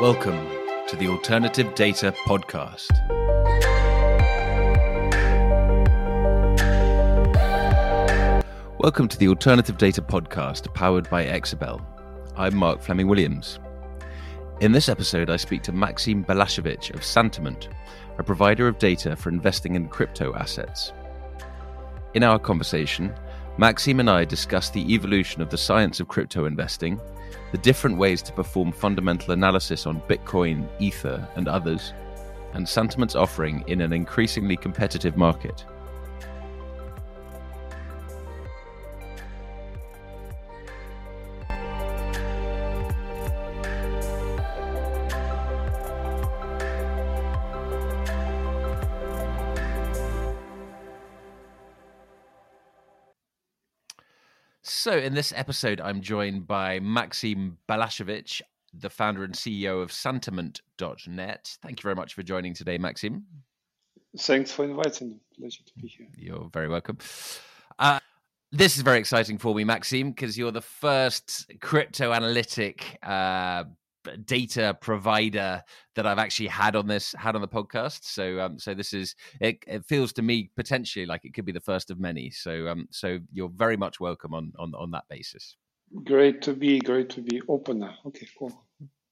Welcome to the Alternative Data Podcast. Welcome to the Alternative Data Podcast powered by Exabel. I'm Mark Fleming Williams. In this episode, I speak to Maksim Balashevich of Santiment, a provider of data for investing in crypto assets. In our conversation, Maksim and I discuss the evolution of the science of crypto investing the different ways to perform fundamental analysis on Bitcoin, Ether, and others, and Santiment's offering in an increasingly competitive market. So, in this episode, I'm joined by Maksim Balashevich, the founder and CEO of Santiment.net. Thank you very much for joining today, Maksim. Thanks for inviting me. Pleasure to be here. You're very welcome. Uh, this is very exciting for me, Maksim, because you're the first crypto analytic uh, data provider that I've actually had on this had on the podcast. So um, so this is it, it feels to me potentially like it could be the first of many. So um so you're very much welcome on on on that basis. Great to be great to be opener. Okay, cool.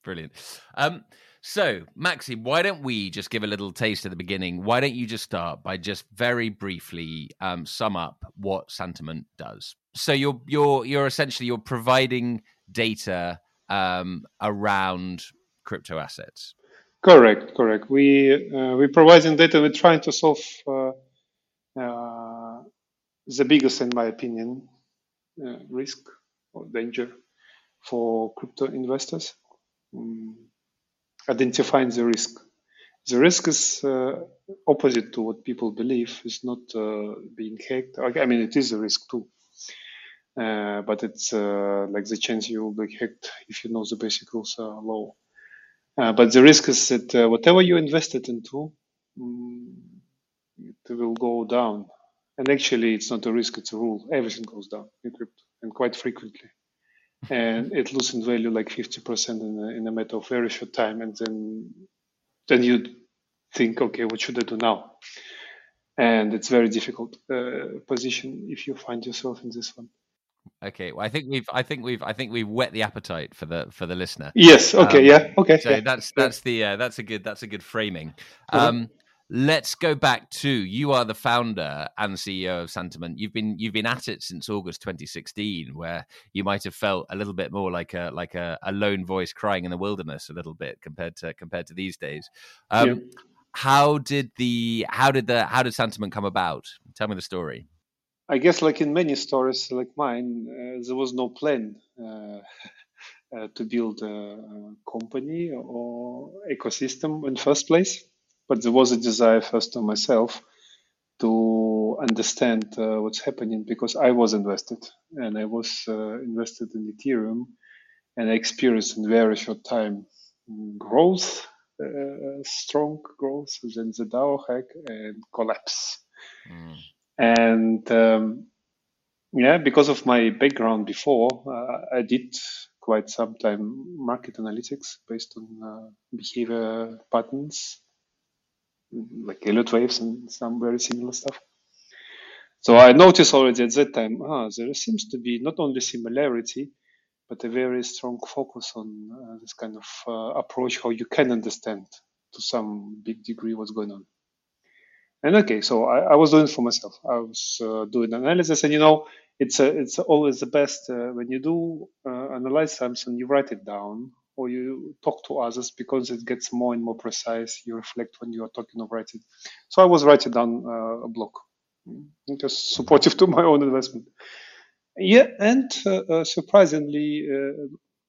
Brilliant. Um, so, Maksim, why don't we just give a little taste at the beginning? Why don't you just start by just very briefly um, sum up what Santiment does? So, you're you're you're essentially you're providing data um, around crypto assets. Correct, correct. We uh, we're providing data. We're trying to solve uh, uh, the biggest, in my opinion, uh, risk or danger for crypto investors. Um, identifying the risk. The risk is uh, opposite to what people believe. It's not uh, being hacked. I mean, it is a risk too uh, but it's uh, like the chance you will be hacked if you know the basic rules are low. Uh, but the risk is that uh, whatever you invested into, um, it will go down. And actually, it's not a risk; it's a rule. Everything goes down in crypto, and quite frequently. And it loses value like 50% in a, in a matter of very short time. And then, then you think, okay, what should I do now? And it's very difficult uh, position if you find yourself in this one. Okay, well, I think we've, I think we've, I think we've whet the appetite for the for the listener. Yes. Okay. Um, yeah. Okay. So yeah. that's that's the uh, that's a good that's a good framing. Uh-huh. Um, let's go back to you are the founder and CEO of Santiment. You've been you've been at it since August 2016, where you might have felt a little bit more like a like a, a lone voice crying in the wilderness a little bit compared to compared to these days. Um, yeah. How did the how did the how did Santiment come about? Tell me the story. I guess, like in many stories like mine, uh, there was no plan uh, uh, to build a company or ecosystem in first place, but there was a desire first to myself to understand uh, what's happening because I was invested and I was uh, invested in Ethereum and I experienced in very short time growth, uh, strong growth, then the DAO hack and collapse. Mm and um, yeah, because of my background before, uh, I did quite some time market analytics based on uh, behavior patterns, like Elliott waves and some very similar stuff. So I noticed already at that time, ah, there seems to be not only similarity, but a very strong focus on uh, this kind of uh, approach, how you can understand to some big degree what's going on. And okay, so I, I was doing for myself. I was uh, doing analysis, and you know, it's a, it's always the best uh, when you do uh, analyze something, you write it down or you talk to others because it gets more and more precise. You reflect when you are talking or writing. So I was writing down uh, a blog, just supportive to my own investment. Yeah, and uh, uh, surprisingly,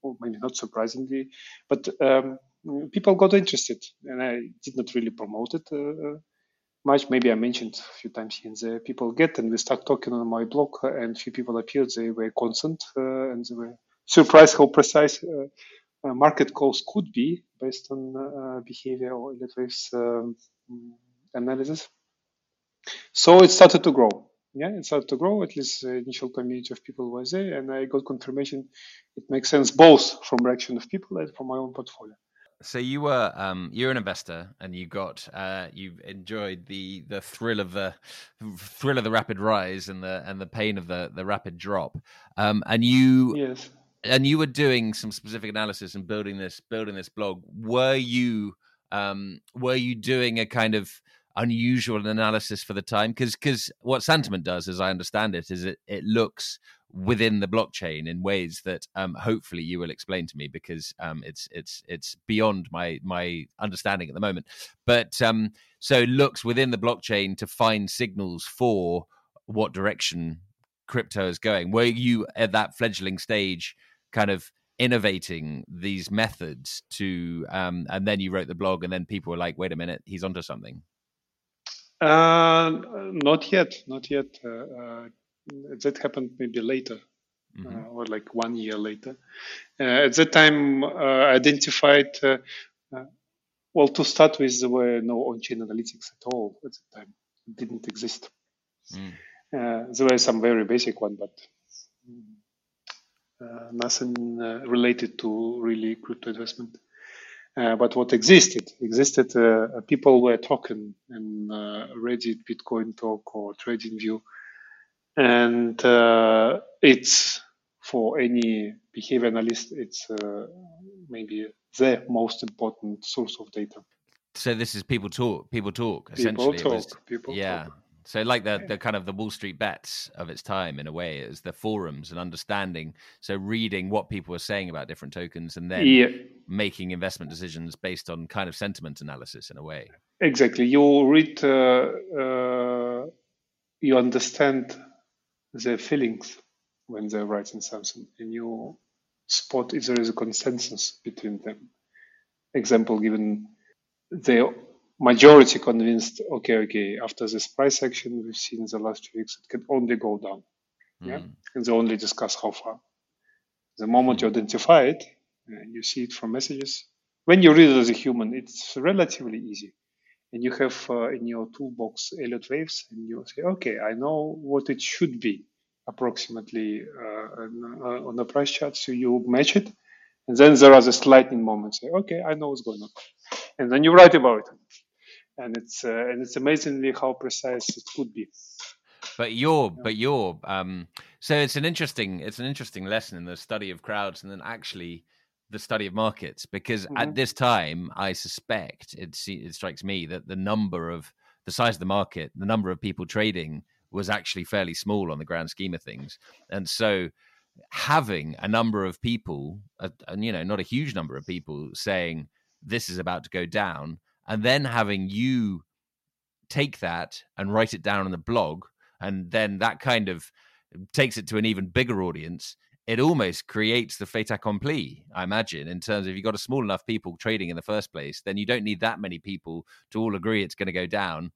or maybe not surprisingly, but um, people got interested, and I did not really promote it much. Maybe I mentioned a few times and there. People get and we start talking on my blog, and few people appeared. They were constant uh, and they were surprised how precise uh, uh, market calls could be based on uh, behavior or um, analysis. So it started to grow. Yeah, it started to grow. At least the initial community of people was there, and I got confirmation it makes sense both from reaction of people and from my own portfolio. So you were um, you're an investor, and you got uh, you've enjoyed the the thrill of the thrill of the rapid rise and the and the pain of the the rapid drop. Um, and you yes, and you were doing some specific analysis and building this building this blog. Were you um, were you doing a kind of unusual analysis for the time? Because because what Santiment does, as I understand it, is it it looks within the blockchain in ways that um, hopefully you will explain to me because um, it's it's it's beyond my my understanding at the moment. But um, so looks within the blockchain to find signals for what direction crypto is going. Were you at that fledgling stage, kind of innovating these methods to, um, and then you wrote the blog, and then people were like, "Wait a minute, he's onto something." Uh, not yet, not yet. Uh, uh, that happened maybe later, mm-hmm. or like one year later. at that time, I identified. well, to start with, there were no on-chain analytics at all at the time. It didn't exist. Mm. there were some very basic one, but uh, nothing uh, related to really crypto investment. Uh, but what existed existed uh, people were talking in uh, reddit bitcoin talk or trading tradingview and uh, it's for any behavior analyst it's uh, maybe the most important source of data so this is people talk people talk essentially people talk, was, people yeah talk. So, like the the kind of the Wall Street bets of its time, in a way, is the forums and understanding. So, reading what people are saying about different tokens, and then yeah. making investment decisions based on kind of sentiment analysis, in a way. Exactly. You read, uh, uh, you understand their feelings when they're writing something, and you spot if there is a consensus between them. Example given, the majority convinced, okay, okay, after this price action we've seen in the last two weeks, it can only go down. Mm. Yeah. And they only discuss how far. The moment you identify it, and you see it from messages, when you read it as a human, it's relatively easy. And you have uh, in your toolbox Elliott waves, and you say, okay, I know what it should be approximately uh, on, uh, a price chart. So you match it. And then there are the lightning moments. Say, okay, I know what's going on. And then you write about it and it's uh, and it's amazingly how precise it could be. But you're, yeah. but you're, um, so it's an interesting, it's an interesting lesson in the study of crowds, and then actually the study of markets. Because mm-hmm. at this time, I suspect it, it strikes me that the number of the size of the market, the number of people trading, was actually fairly small on the grand scheme of things, and so having a number of people, uh, and you know, not a huge number of people saying this is about to go down and then having you take that and write it down on the blog and then that kind of takes it to an even bigger audience it almost creates the fait accompli i imagine in terms of you've got a small enough people trading in the first place then you don't need that many people to all agree it's going to go down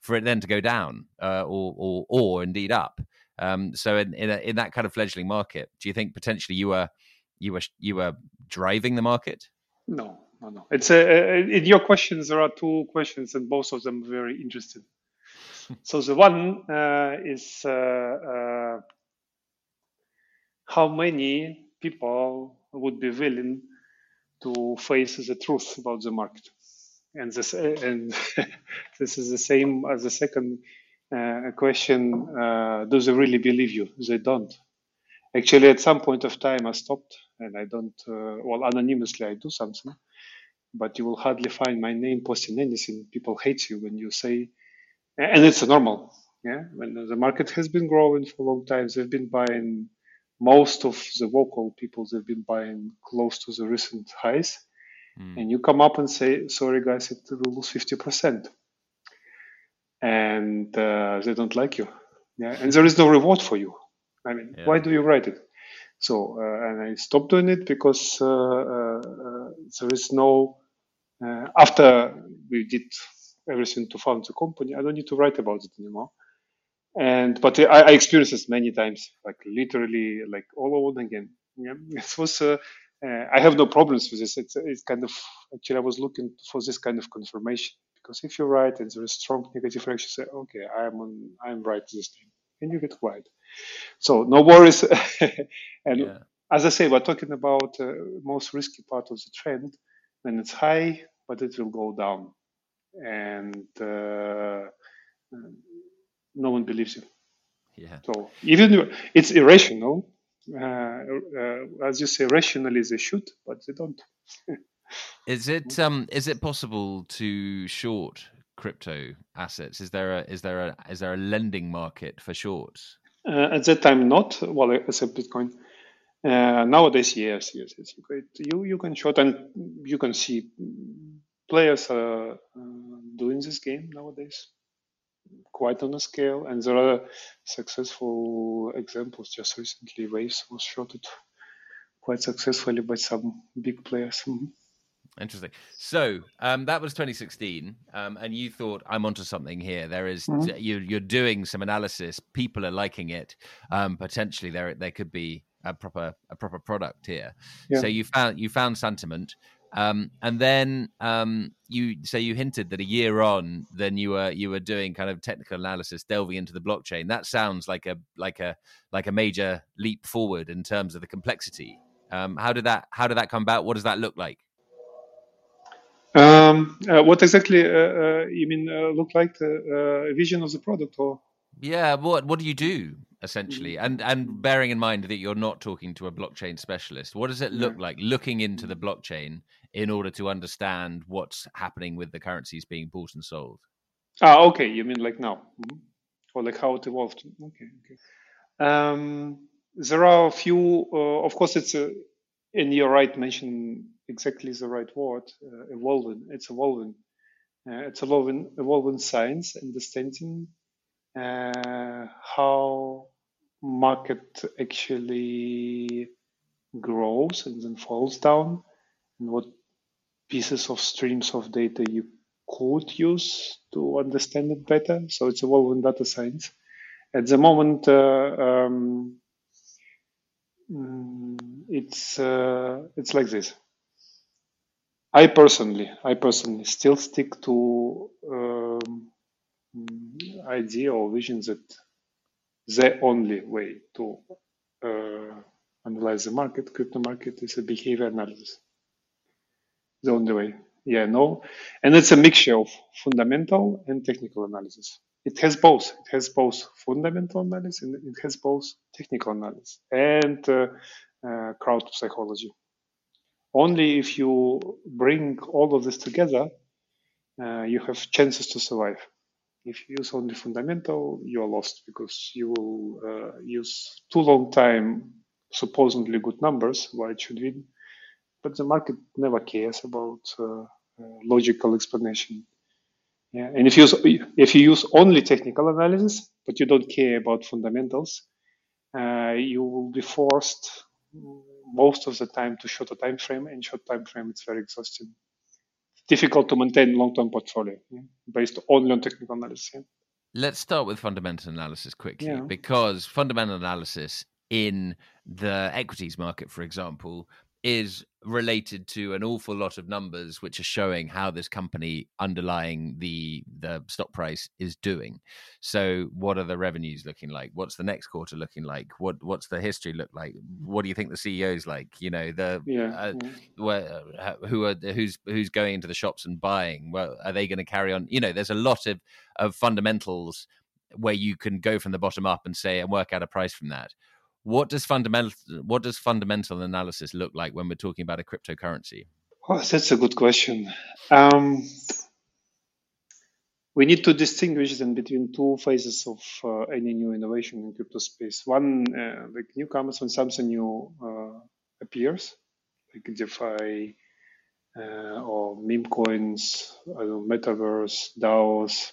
for it then to go down uh, or, or or indeed up um, so in in, a, in that kind of fledgling market do you think potentially you were you were you were driving the market no no, no. It's a, in your questions. There are two questions, and both of them very interesting. so the one uh, is uh, uh, how many people would be willing to face the truth about the market, and this and this is the same as the second uh, question: uh, Do they really believe you? They don't. Actually, at some point of time, I stopped, and I don't. Uh, well, anonymously, I do something but you will hardly find my name posting anything. People hate you when you say, and it's normal. Yeah, when the market has been growing for a long time, they've been buying most of the vocal people. They've been buying close to the recent highs, mm. and you come up and say, "Sorry, guys, it will lose fifty percent," and uh, they don't like you. Yeah, and there is no reward for you. I mean, yeah. why do you write it? So, uh, and I stopped doing it because uh, uh, uh there is no uh, after we did everything to found the company, I don't need to write about it anymore. And but I, I experienced this many times, like literally, like all over again. Yeah, it was. Uh, uh, I have no problems with this. It's, it's kind of actually I was looking for this kind of confirmation because if you're right and there is strong negative reaction, say, okay, I'm on, I'm right this time, and you get quiet. So no worries. and yeah. as I say, we're talking about uh, most risky part of the trend when it's high, but it will go down, and uh, no one believes you. Yeah. So even it's irrational, uh, uh, as you say, rationally they should, but they don't. is it um is it possible to short crypto assets? Is there a is there a is there a lending market for shorts? Uh, at that time, not well, except Bitcoin. Uh, nowadays, yes, yes, yes. You you can short and you can see players are uh, doing this game nowadays quite on a scale, and there are successful examples. Just recently, Waves was shorted quite successfully by some big players. Mm-hmm. Interesting. So um, that was 2016, um, and you thought I'm onto something here. There is, mm-hmm. you, you're doing some analysis. People are liking it. Um, potentially, there there could be a proper a proper product here. Yeah. So you found you found Santiment. Um, and then um, you say you hinted that a year on, then you were you were doing kind of technical analysis, delving into the blockchain. That sounds like a like a like a major leap forward in terms of the complexity. Um, how did that how did that come about? What does that look like? Um, uh, what exactly uh, uh, you mean uh, look like the uh, vision of the product, or yeah, what what do you do essentially? Mm-hmm. And and bearing in mind that you're not talking to a blockchain specialist, what does it look yeah. like looking into the blockchain in order to understand what's happening with the currencies being bought and sold? Ah, okay. You mean like now, mm-hmm. or like how it evolved? Okay, okay. Um, there are a few. Uh, of course, it's a, and you're right. Mention exactly the right word. Uh, evolving. It's evolving. Uh, it's evolving. Evolving science, understanding how market actually grows and then falls down and what pieces of streams of data you could use to understand it better. So it's evolving data science. At the moment, uh, um, mm, it's uh, it's like this. I personally, I personally still stick to um, idea or vision that the only way to uh, analyze the market, crypto market, is a behavior analysis. The only way. Yeah, no. And it's a mixture of fundamental and technical analysis. It has both. It has both fundamental analysis and it has both technical analysis and uh, uh, crowd psychology. Only if you bring all of this together, uh, you have chances to survive. If you use only fundamental, you are lost because you will uh, use too long time supposedly good numbers why it should win, but the market never cares about uh, uh, logical explanation. Yeah, and if you use, if you use only technical analysis but you don't care about fundamentals, uh, you will be forced most of the time to short a time frame, and short time frame it's very exhausting difficult to maintain long-term portfolio yeah, based only on technical analysis. Yeah. Let's start with fundamental analysis quickly, yeah. because fundamental analysis in the equities market, for example, is related to an awful lot of numbers which are showing how this company underlying the the stock price is doing. So what are the revenues looking like? What's the next quarter looking like? What what's the history look like? What do you think the ceo's like? You know the yeah, uh, yeah. Where, uh, who are who's who's going into the shops and buying? Well are they going to carry on? You know there's a lot of of fundamentals where you can go from the bottom up and say and work out a price from that what does fundamental what does fundamental analysis look like when we're talking about a cryptocurrency? Oh, that's a good question. Um, we need to distinguish then between two phases of uh, any new innovation in crypto space. One, uh, like newcomers, when something new uh, appears, like DeFi uh, or meme coins, know, metaverse, DAOs.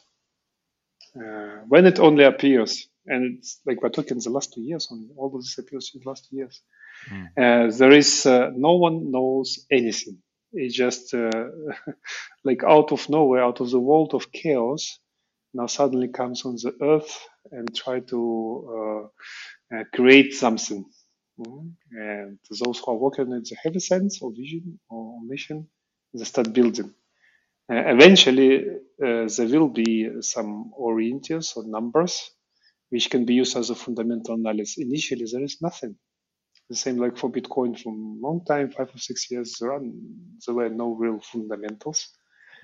Uh, when it only appears, and it's like we're talking the last two years on all of this appears in the last two years. Mm. Uh, there is uh, no one knows anything. It's just uh, like out of nowhere, out of the world of chaos, now suddenly comes on the earth and try to uh, uh, create something. Mm. And those who are working in the heavy sense or vision or mission, they start building. Uh, eventually, there will be some orienters or numbers which can be used as a fundamental analysis. Initially, there is nothing. The same like for Bitcoin from a long time, five or six years run, there were no real fundamentals.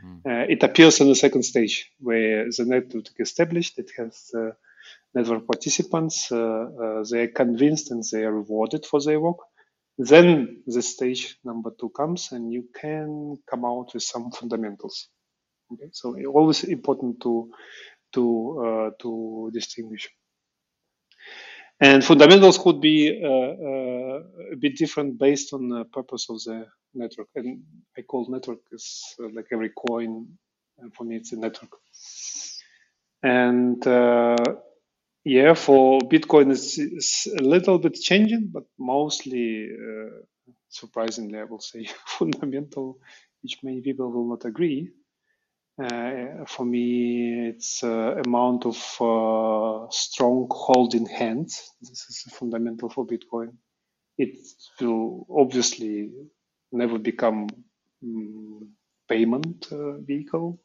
Mm. Uh, it appears in the second stage where the network is established, it has uh, network participants, uh, uh, they are convinced and they are rewarded for their work. Then the stage number two comes and you can come out with some fundamentals. Okay, so always important to to uh, to distinguish. And fundamentals could be uh, uh, a bit different based on the purpose of the network. And I call network is uh, like every coin, and for me it's a network. And yeah, for Bitcoin it's, it's, a little bit changing, but mostly, surprisingly, I will say fundamental, which many people will not agree. Uh, for me, it's uh, amount of uh, strong holding hands. This is fundamental for Bitcoin. It will obviously never become um, payment uh, vehicle.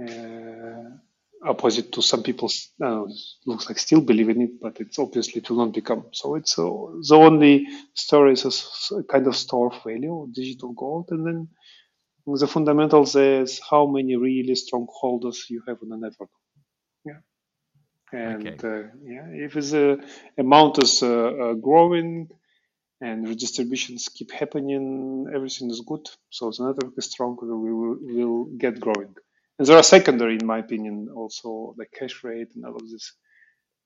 Uh, opposite to some people, uh, looks like still believe in it, but it's obviously it will not become. So it's the only store is a, a kind of store of value, digital gold, and then the fundamentals is how many really strong holders you have on the network. Yeah. And okay. uh, yeah, if the amount is uh, uh, growing and redistributions keep happening, everything is good. So the network is strong, we will, will get growing. And there are secondary, in my opinion, also the cash rate and all of this,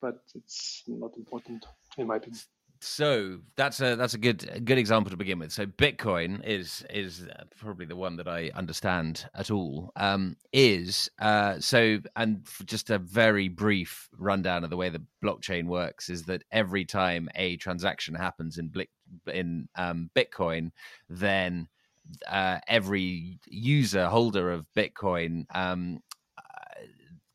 but it's not important, in my opinion so that's a that's a good a good example to begin with. So Bitcoin is is probably the one that I understand at all. Um, is uh, so and just a very brief rundown of the way the blockchain works is that every time a transaction happens in in um, Bitcoin, then uh, every user holder of Bitcoin um,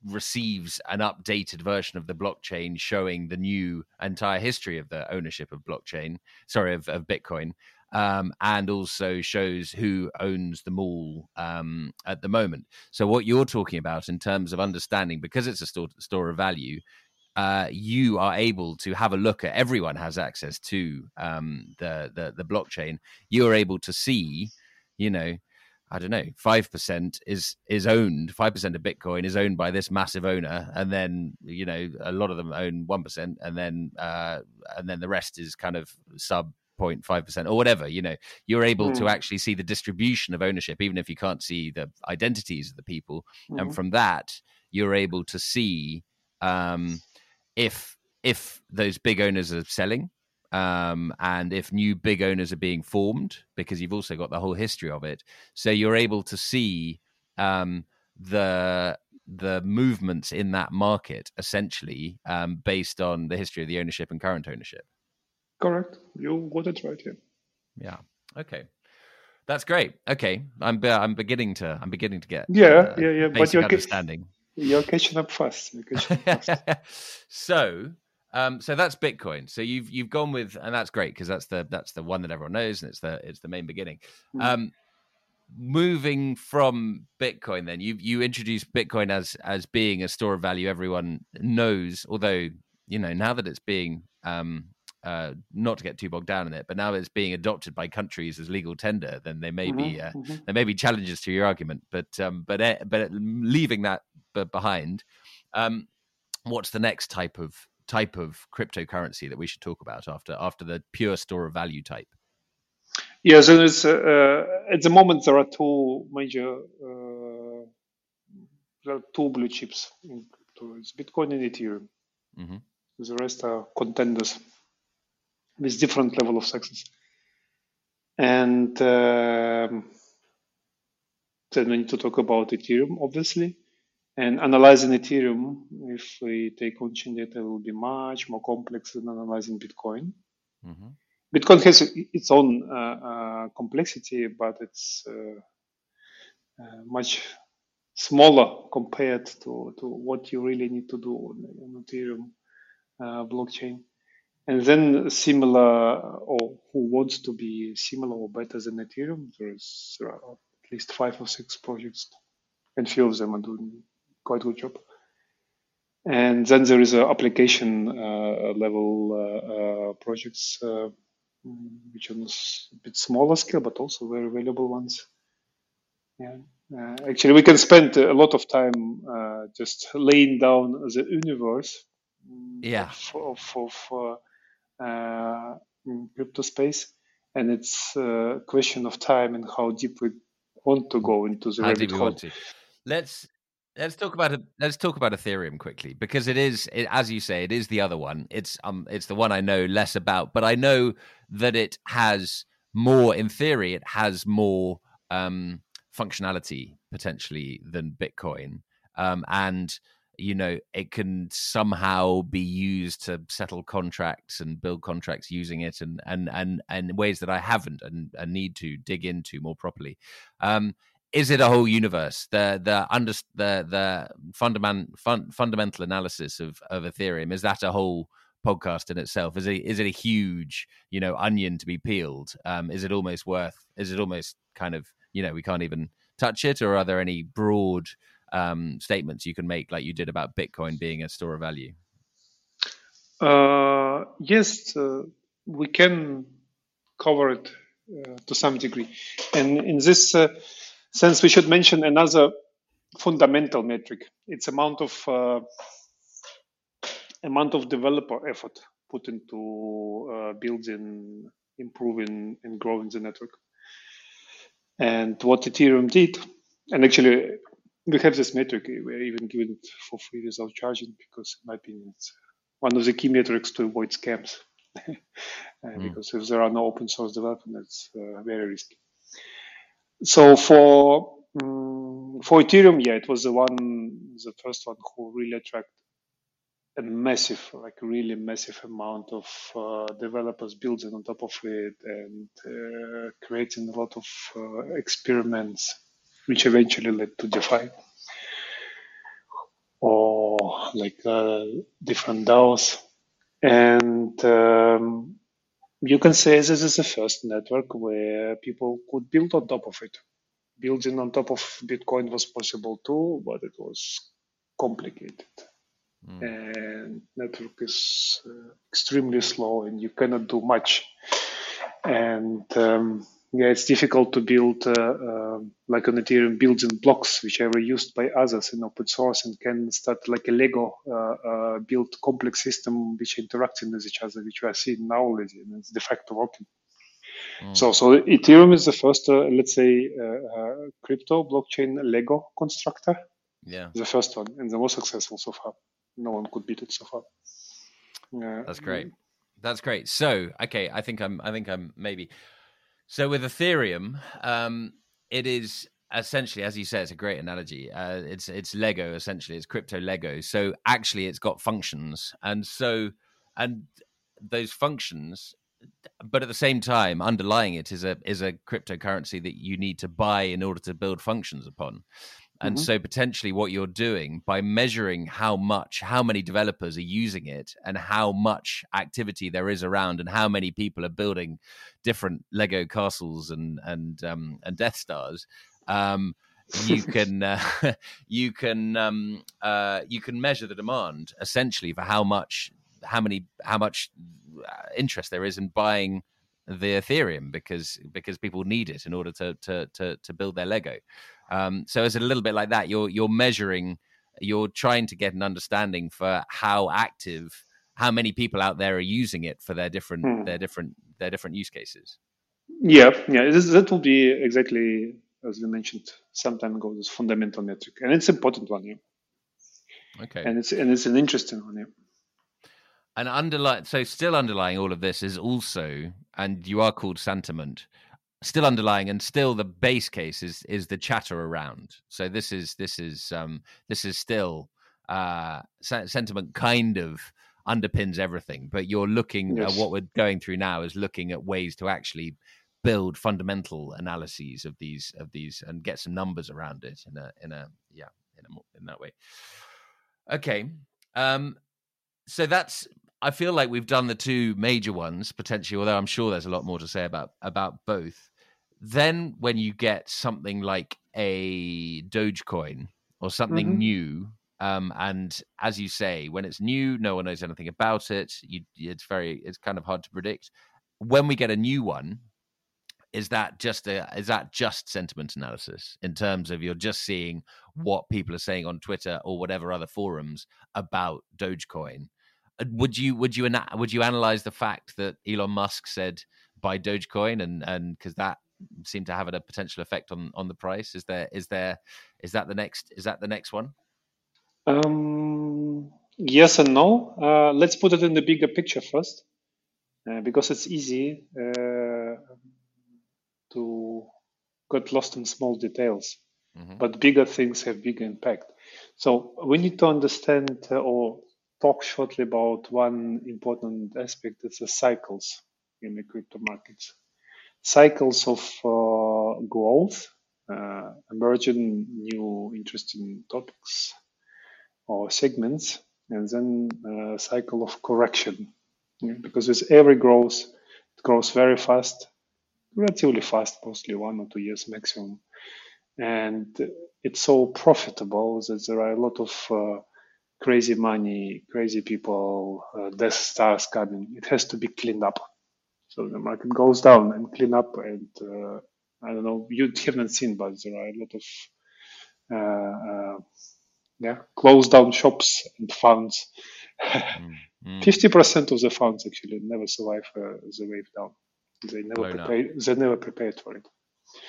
receives an updated version of the blockchain showing the new entire history of the ownership of blockchain, sorry, of, of Bitcoin, um, and also shows who owns them all um, at the moment. So, what you're talking about in terms of understanding, because it's a store, store of value, uh, you are able to have a look at. Everyone has access to um, the, the the blockchain. You are able to see, you know, I don't know, five percent is is owned. Five percent of Bitcoin is owned by this massive owner, and then you know a lot of them own one percent, and then uh, and then the rest is kind of sub 0.5 percent or whatever. You know, you're able mm. to actually see the distribution of ownership, even if you can't see the identities of the people, mm. and from that you're able to see um, if if those big owners are selling um, and if new big owners are being formed, because you've also got the whole history of it, so you're able to see um, the the movements in that market essentially um, based on the history of the ownership and current ownership. Correct. You got it right here. Yeah. Okay. That's great. Okay, I'm I'm beginning to I'm beginning to get yeah uh, yeah yeah. But you're understanding. You're catching up fast. You're Catching up fast. so um, so that's Bitcoin. So you've you've gone with, and that's great because that's the that's the one that everyone knows, and it's the it's the main beginning. Mm. Um, moving from Bitcoin, then you you introduced Bitcoin as as being a store of value everyone knows. Although you know now that it's being um, uh, not to get too bogged down in it, but now it's being adopted by countries as legal tender, then there may mm-hmm, be uh, mm-hmm. there may be challenges to your argument. But um, but uh, but leaving that behind, um, what's the next type of type of cryptocurrency that we should talk about after after the pure store of value type? Yes, and it's, uh, at the moment there are two major uh, there are two blue chips in crypto. It's Bitcoin and Ethereum. Mm-hmm. The rest are contenders with different level of success. And um, then we need to talk about Ethereum, obviously. And analyzing Ethereum, if we take on-chain data, it will be much more complex than analyzing Bitcoin. Mm-hmm. Bitcoin has its own uh, uh, complexity, but it's uh, uh much smaller compared to, to what you really need to do on, on Ethereum uh, blockchain. And then similar, or who wants to be similar or better than Ethereum, there is at least five or six projects, and few of them are doing quite good job. And then there is a application uh, level uh, uh, projects which are a bit smaller scale, but also very valuable ones. Yeah. Uh, actually, we can spend a lot of time uh, just laying down the universe mm, yeah. of, of, of uh, crypto space, and it's a question of time and how deep we want to go into the how rabbit hole. Let's let's talk about it. Let's talk about Ethereum quickly because it is, it, as you say, it is the other one. It's um, it's the one I know less about, but I know that it has more. In theory, it has more um functionality potentially than Bitcoin, um, and you know it can somehow be used to settle contracts and build contracts using it and and and and ways that I haven't and, and need to dig into more properly. Um, is it a whole universe? The the under the the fundament fun, fundamental analysis of of Ethereum is that a whole podcast in itself? Is it is it a huge you know onion to be peeled? Um, is it almost worth? Is it almost kind of you know we can't even touch it, or are there any broad um, statements you can make, like you did about Bitcoin being a store of value? Uh, yes, uh, we can cover it uh, to some degree, and in this sense, we should mention another fundamental metric. It's amount of uh, amount of developer effort put into uh, building, improving, and growing the network. And what Ethereum did, and actually we have this metric, we're even giving it for free without charging because, in my opinion, it's one of the key metrics to avoid scams. mm. Because if there are no open source development, it's uh, very risky. So for um, for Ethereum, yeah, it was the one, the first one who really attracted a massive, like really massive amount of uh, developers building on top of it and uh, creating a lot of uh, experiments which eventually led to DeFi or like uh, different DAOs. And um, you can say this is the first network where people could build on top of it. Building on top of Bitcoin was possible too, but it was complicated. Mm. And network is uh, extremely slow, and you cannot do much. And um, yeah, it's difficult to build uh, uh, like on Ethereum building blocks, which are used by others in open source and can start like a Lego uh, uh, build complex system which interacting with each other, which we are seeing now already, and it's de facto working. Mm. So, so Ethereum is the first, uh, let's say, uh, crypto blockchain Lego constructor. Yeah, the first one and the most successful so far. No one could beat it so far. Yeah, that's great. That's great. So, okay, I think I'm. I think I'm maybe. So with Ethereum, um, it is essentially, as you say, it's a great analogy. Uh, it's it's Lego essentially. It's crypto Lego. So actually, it's got functions, and so and those functions, but at the same time, underlying it is a is a cryptocurrency that you need to buy in order to build functions upon. And mm-hmm. so potentially what you're doing by measuring how much, how many developers are using it and how much activity there is around and how many people are building different Lego castles and, and, um, and Death Stars, um, you can uh, you can um, uh, you can measure the demand essentially for how much how many how much uh, interest there is in buying the Ethereum because because people need it in order to to to, to build their Lego. Um, so it's a little bit like that. You're you're measuring, you're trying to get an understanding for how active, how many people out there are using it for their different hmm. their different their different use cases. Yeah, yeah, that will be exactly as we mentioned some time ago. This fundamental metric, and it's important one. Yeah. Okay. And it's and it's an interesting one. Yeah. And underlying, so still underlying all of this is also, and you are called Santiment still underlying and still the base case is is the chatter around so this is this is um this is still uh sentiment kind of underpins everything but you're looking yes. at what we're going through now is looking at ways to actually build fundamental analyses of these of these and get some numbers around it in a in a yeah in a in that way okay um so that's I feel like we've done the two major ones potentially, although I'm sure there's a lot more to say about about both. Then when you get something like a Dogecoin or something mm-hmm. new, um, and as you say, when it's new, no one knows anything about it. You, it's very, it's kind of hard to predict. when we get a new one, is that just a is that just sentiment analysis in terms of you're just seeing what people are saying on Twitter or whatever other forums about Dogecoin? Would you would you would you analyze the fact that Elon Musk said buy Dogecoin and and because that seemed to have a potential effect on on the price? Is there is there is that the next is that the next one? Um, yes and no. Uh, let's put it in the bigger picture first, uh, because it's easy. Uh, to get lost in small details. Mm-hmm. But bigger things have bigger impact. So we need to understand uh, or talk shortly about one important aspect. It's the cycles in the crypto markets. Cycles of uh, growth, uh, emerging new interesting topics or segments, and then a cycle of correction. Yeah? Because with every growth, it grows very fast relatively fast, mostly one or two years maximum. And it's so profitable that there are a lot of uh, crazy money, crazy people, uh, death stars coming. It has to be cleaned up. So the market goes down and clean up. And uh, I don't know, you haven't seen, but there are a lot of uh, uh, yeah, closed down shops and funds. mm, mm. 50% of the funds actually never survive uh, the wave down. They never prepared. They never prepared for it.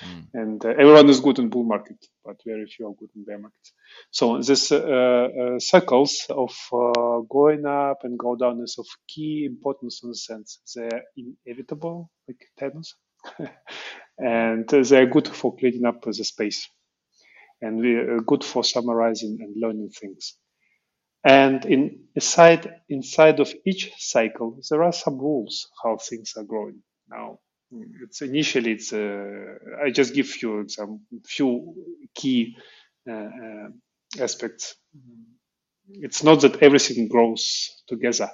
Mm. And uh, everyone is good in bull market, but very few are good in bear market. So this uh, uh, cycles of going up and go down is of key importance in the sense they're inevitable, like tennis, and they're good for cleaning up the space, and we're good for summarizing and learning things. And in inside inside of each cycle, there are some rules how things are growing. Now, it's initially it's uh, I just give you some few key uh, uh, aspects. It's not that everything grows together.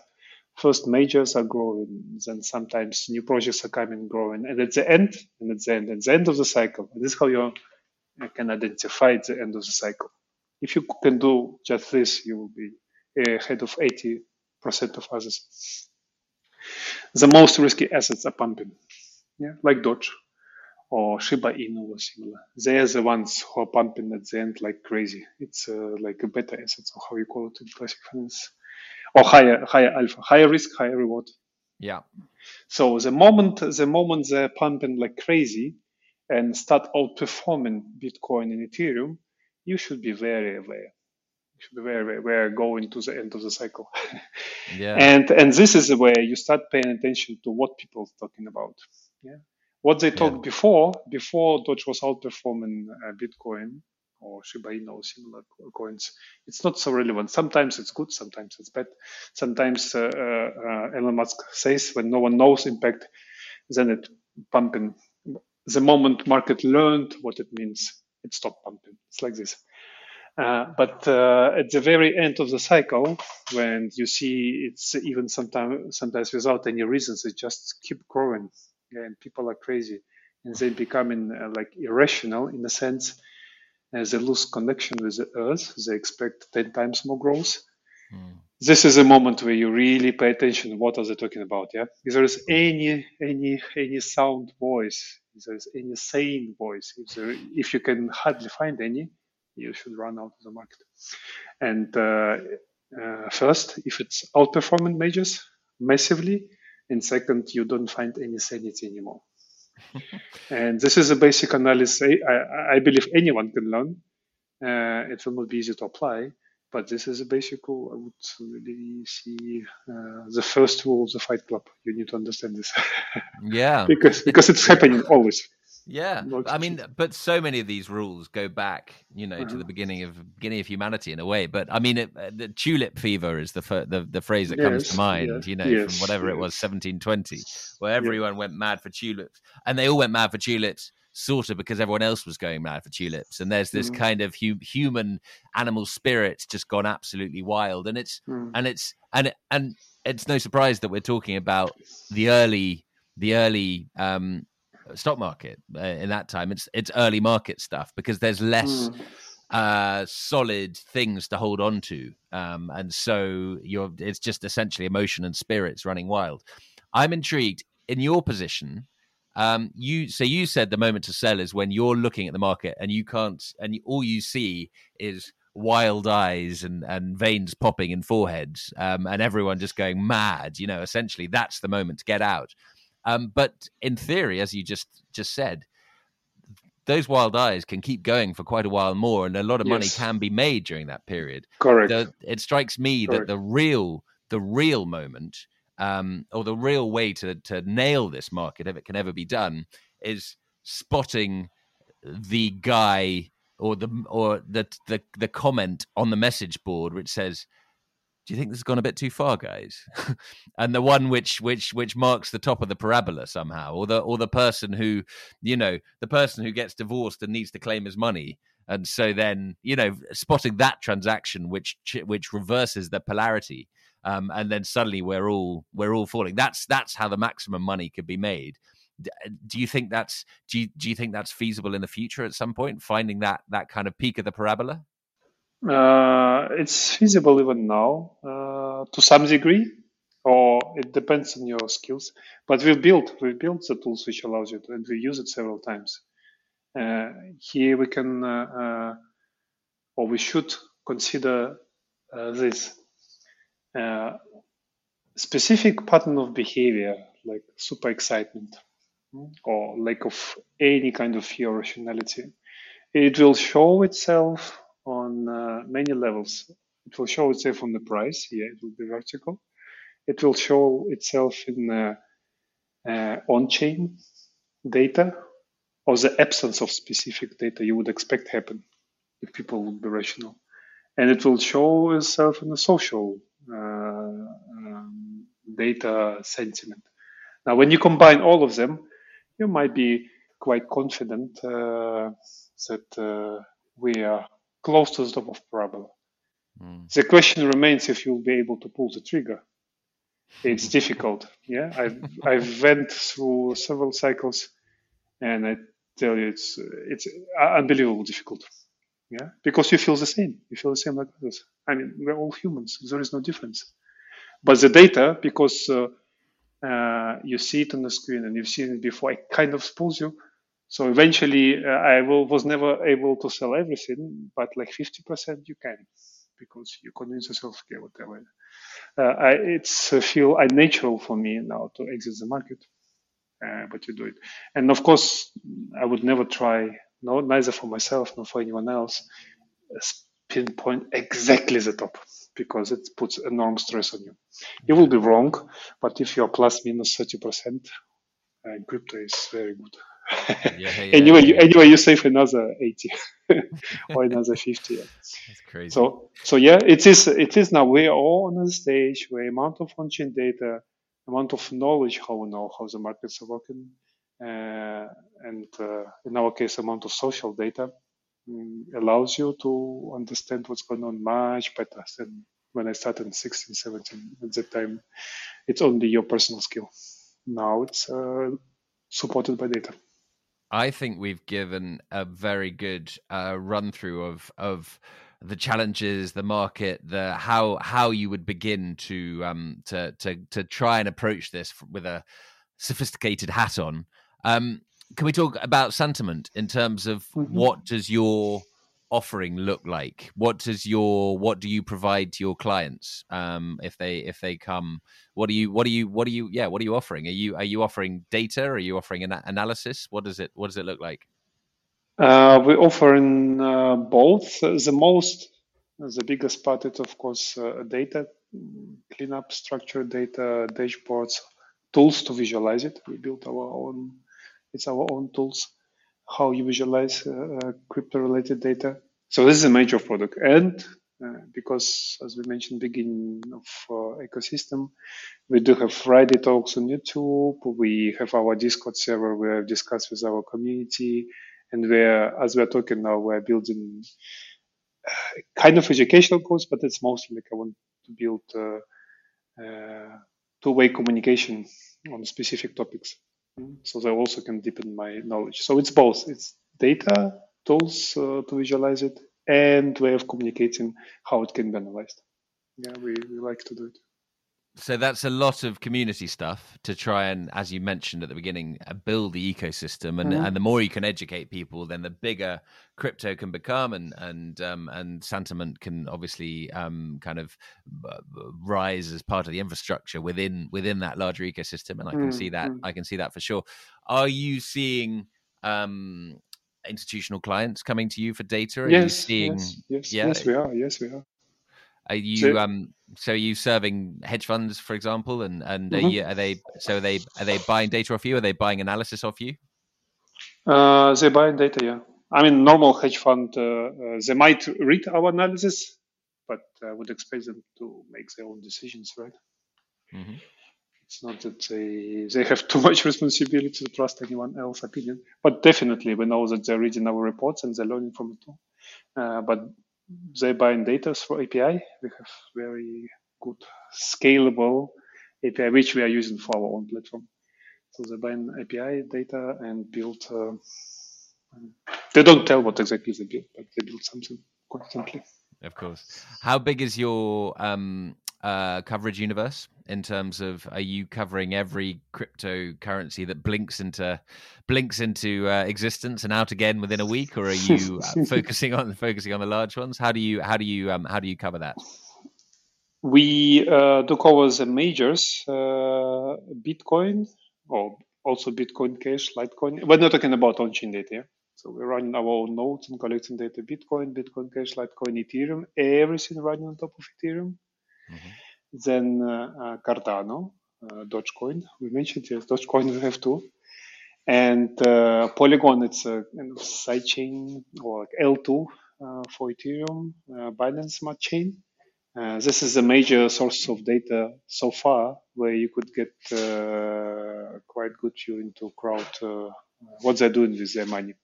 First, majors are growing, then sometimes new projects are coming, growing, and at the end, and at the end, at the end of the cycle, this is how you can identify the end of the cycle. If you can do just this, you will be ahead of 80% of others the most risky assets are pumping, yeah, like Doge or Shiba Inu or similar. They are the ones who are pumping at the end like crazy. It's uh, like a better assets or how you call it in classic finance, or higher higher alpha, higher risk, higher reward. Yeah. So the moment the moment they're pumping like crazy and start outperforming Bitcoin and Ethereum, you should be very aware where we're going to the end of the cycle. yeah. And and this is where you start paying attention to what people are talking about. Yeah. What they talked yeah. before, before Doge was outperforming uh, Bitcoin or Shiba Inu or similar coins, it's not so relevant. Sometimes it's good, sometimes it's bad. Sometimes uh, uh, Elon Musk says when no one knows impact, then it pumping. The moment market learned what it means, it stopped pumping. It's like this. Uh, but uh, at the very end of the cycle, when you see it's even sometimes sometimes without any reasons, it just keep growing, and people are crazy, and they becoming uh, like irrational in a sense, as they lose connection with the earth. They expect ten times more growth. Mm. This is a moment where you really pay attention. What are they talking about? Yeah, if there is any any any sound voice, if there is any sane voice, if there, if you can hardly find any you should run out of the market. And uh, uh, first, if it's outperforming majors massively, and second, you don't find any sanity anymore. and this is a basic analysis I, I believe anyone can learn. Uh, it will not be easy to apply, but this is a basic rule. I would really see uh, the first rule of the Fight Club. You need to understand this. yeah, because because it's happening always. Yeah, I mean, but so many of these rules go back, you know, to the uh-huh. beginning of beginning of humanity in a way. But I mean, it, uh, the tulip fever is the the, the phrase that yes, comes to mind, yes, you know, yes, from whatever it was, 1720, where everyone went mad for tulips, and they all went mad for tulips sort of because everyone else was going mad for tulips and there's this mm. kind of hu- human animal spirit just gone absolutely wild and it's mm. and it's and and it's no surprise that we're talking about the early the early um stock market uh, in that time. It's it's early market stuff because there's less mm. uh, solid things to hold on to, um, and so you're it's just essentially emotion and spirits running wild. I'm intrigued in your position, um, you so you said the moment to sell is when you're looking at the market and you can't, and all you see is wild eyes and, and veins popping in foreheads, um, and everyone just going mad. You know, essentially that's the moment to get out. Um, but in theory, as you just just said, those wild eyes can keep going for quite a while more, and a lot of yes. money can be made during that period. Correct. The, it strikes me Correct. that the real the real moment, um, or the real way to to nail this market, if it can ever be done, is spotting the guy or the or the the the comment on the message board which says do you think this has gone a bit too far guys? And the one which which which marks the top of the parabola somehow or the or the person who you know the person who gets divorced and needs to claim his money. And so then you know spotting that transaction which which reverses the polarity um, and then suddenly we're all we're all falling. That's that's how the maximum money could be made. Do you think that's do you, do you think that's feasible in the future at some point finding that that kind of peak of the parabola uh, it's feasible even now uh, to some degree or it depends on your skills but we've built we've built the tools which allows you to and we use it several times uh, here we can uh, uh, or we should consider uh, this specific pattern of behavior like super excitement or lack of any kind of fear or rationality. It will show itself on uh, many levels. It will show itself on the price. Yeah, it will be vertical. It will show itself in uh, uh, on-chain data or the absence of specific data you would expect happen if people would be rational. And it will show itself in the social uh, um, data sentiment. Now, when you combine all of them, you might be quite confident uh, that uh, we are close to the top of parabola. Mm. The question remains if you'll be able to pull the trigger. It's difficult. Yeah, I've I've went through several cycles, and I tell you, it's it's unbelievable difficult. Yeah, because you feel the same. You feel the same like others. I mean, we're all humans. There is no difference. But the data, because uh, uh, you see it on the screen and you've seen it before, it kind of spools you. So eventually, uh, I will, was never able to sell everything, but like 50% you can because you convince yourself, okay, whatever. Uh, I, it's uh, feel unnatural for me now to exit the market, uh, but you do it. And of course, I would never try, no, neither for myself nor for anyone else, pinpoint exactly the top because it puts enormous stress on you. You will be wrong, but if you're plus minus 30%, uh, crypto is very good. Yeah, yeah, anyway, yeah. You, anyway, you save another 80 or another 50. That's crazy. So, so yeah, it is, it is now we are all on a stage where amount of on-chain data, amount of knowledge, how we know how the markets are working, uh, and uh, in our case, amount of social data Mm, allows you to understand what's going on much better than when I started in 16, 17. At that time, it's only your personal skill. Now it's uh, supported by data. I think we've given a very good uh, run through of of the challenges, the market, the how how you would begin to um to to to try and approach this with a sophisticated hat on. Um, can we talk about Santiment in terms of mm-hmm. what does your offering look like? What does your what do you provide to your clients um, if they if they come? What do you what do you what do you yeah what are you offering? Are you are you offering data? Are you offering an analysis? What does it what does it look like? Uh, we're offering uh, both. The most the biggest part is of course uh, data, cleanup, structured data, dashboards, tools to visualize it. We built our own it's our own tools, how you visualize uh, uh, crypto-related data. So this is a major product, and uh, because as we mentioned beginning of uh, ecosystem we do have friday talks on youtube. We have our discord server where we discuss with our community. And where as we're talking now we're building uh, kind of educational course but it's mostly like i want to build uh, two-way communication on specific topics so they also can deepen my knowledge. So it's both. It's data, tools uh, to visualize it, and way of communicating how it can be analyzed. Yeah, we, we like to do it. So that's a lot of community stuff to try and, as you mentioned at the beginning, uh, build the ecosystem. And mm-hmm. and the more you can educate people, then the bigger crypto can become, and and um, and Santiment can obviously um, kind of rise as part of the infrastructure within within that larger ecosystem. And I can mm-hmm. see that. I can see that for sure. Are you seeing? Um, institutional clients coming to you for data? Are yes, seeing, yes, yes, yeah, yes, we are. Yes, we are. Are you um so are you serving hedge funds, for example, and and mm-hmm. are, you, are, they so are they are they buying data off you? Are they buying analysis off you? Uh, they buying data, yeah. I mean, normal hedge fund, uh, uh, they might read our analysis, but I would expect them to make their own decisions, right? Mm-hmm. It's not that they they have too much responsibility to trust anyone else's opinion, but definitely we know that they're reading our reports and they're learning from it too. Uh, but they bind data for API. We have very good scalable API, which we are using for our own platform. So they bind API data and build. Uh, they don't tell what exactly they build, but they build something constantly. Of course. How big is your um, uh, coverage universe in terms of are you covering every cryptocurrency that blinks into blinks into uh, existence and out again within a week, or are you uh, focusing on focusing on the large ones? How do you how do you um, how do you cover that? We uh, do cover the majors, uh, Bitcoin, or also Bitcoin Cash, Litecoin. We're not talking about on-chain data. Yeah? So we're running our own nodes and collecting data: Bitcoin, Bitcoin Cash, Litecoin, Ethereum, everything running on top of Ethereum. Mm-hmm. Then uh, uh, Cardano, uh, Dogecoin. We mentioned yes, Dogecoin we have two, And Polygon, it's a kind of sidechain or like L2 for Ethereum, Binance Smart Chain. Uh, this is a major source of data so far where you could get uh, quite good view into crowd uh, what they're doing with their money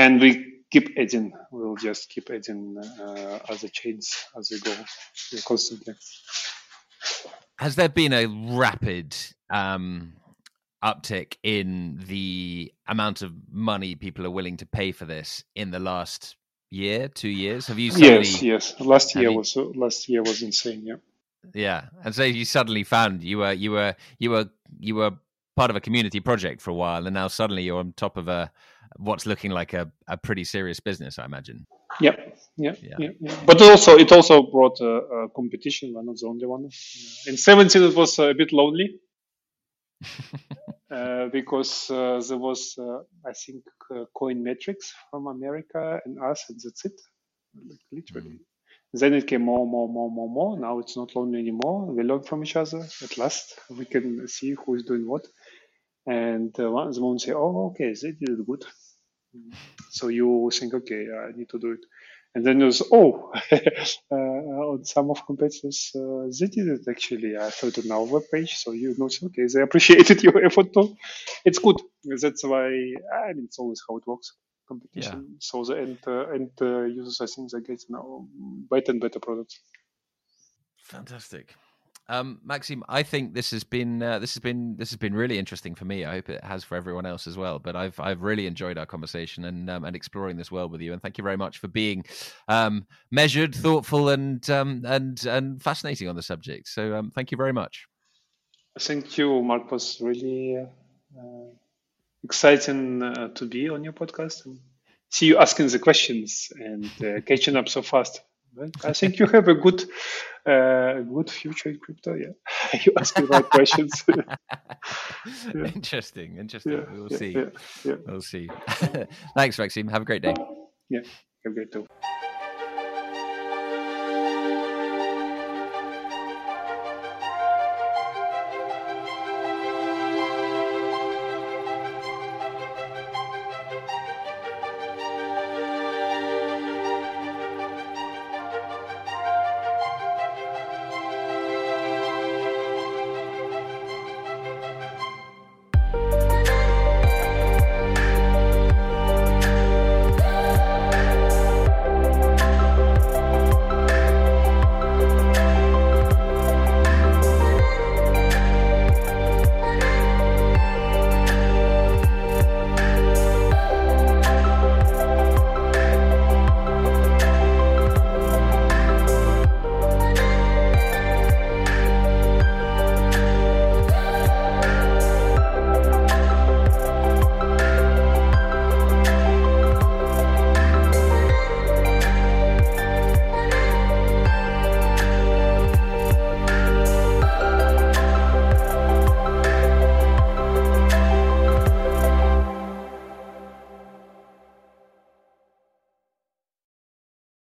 and we keep adding. We'll just keep adding uh, other chains as we go constantly. Has there been a rapid um, uptick in the amount of money people are willing to pay for this in the last year, two years? Have you? Suddenly, yes, yes. Last year you, was last year was insane. Yeah. Yeah, and so you suddenly found you were you were you were you were part of a community project for a while, and now suddenly you're on top of a what's looking like a, a pretty serious business, I imagine. Yep. Yeah, yeah, yeah, yeah. But also, it also brought a, a competition. We're not the only one. In 17, it was a bit lonely uh, because uh, there was, uh, I think, uh, Coin Metrics from America and us, and that's it. Like, literally. Mm-hmm. Then it came more, more, more, more, more. Now it's not lonely anymore. We learn from each other. At last, we can see who is doing what. And uh, one, the moment say, "Oh, okay, they did it good." So you think, okay, I need to do it. And then there's, oh, uh, on some of competitors, uh, they did it actually. I thought on our web page. So you know, okay, they appreciated your effort too. It's good. That's why, I mean, it's always how it works. Competition. Yeah. So the end, uh, end uh, users, I think they get now better and better products. Fantastic. Um, Maksim, I think this has been uh, this has been this has been really interesting for me. I hope it has for everyone else as well. But I've I've really enjoyed our conversation and um, and exploring this world with you. And thank you very much for being um, measured, thoughtful, and um, and and fascinating on the subject. So um, thank you very much. Thank you, Mark. Was really uh, exciting uh, to be on your podcast and see you asking the questions and uh, catching up so fast. I think you have a good, uh, good future in crypto. Yeah, you ask the right questions. yeah. Interesting, interesting. Yeah, we'll, yeah, see. we'll see. We'll see. Thanks, Maksim. Have a great day. Yeah, have a great day.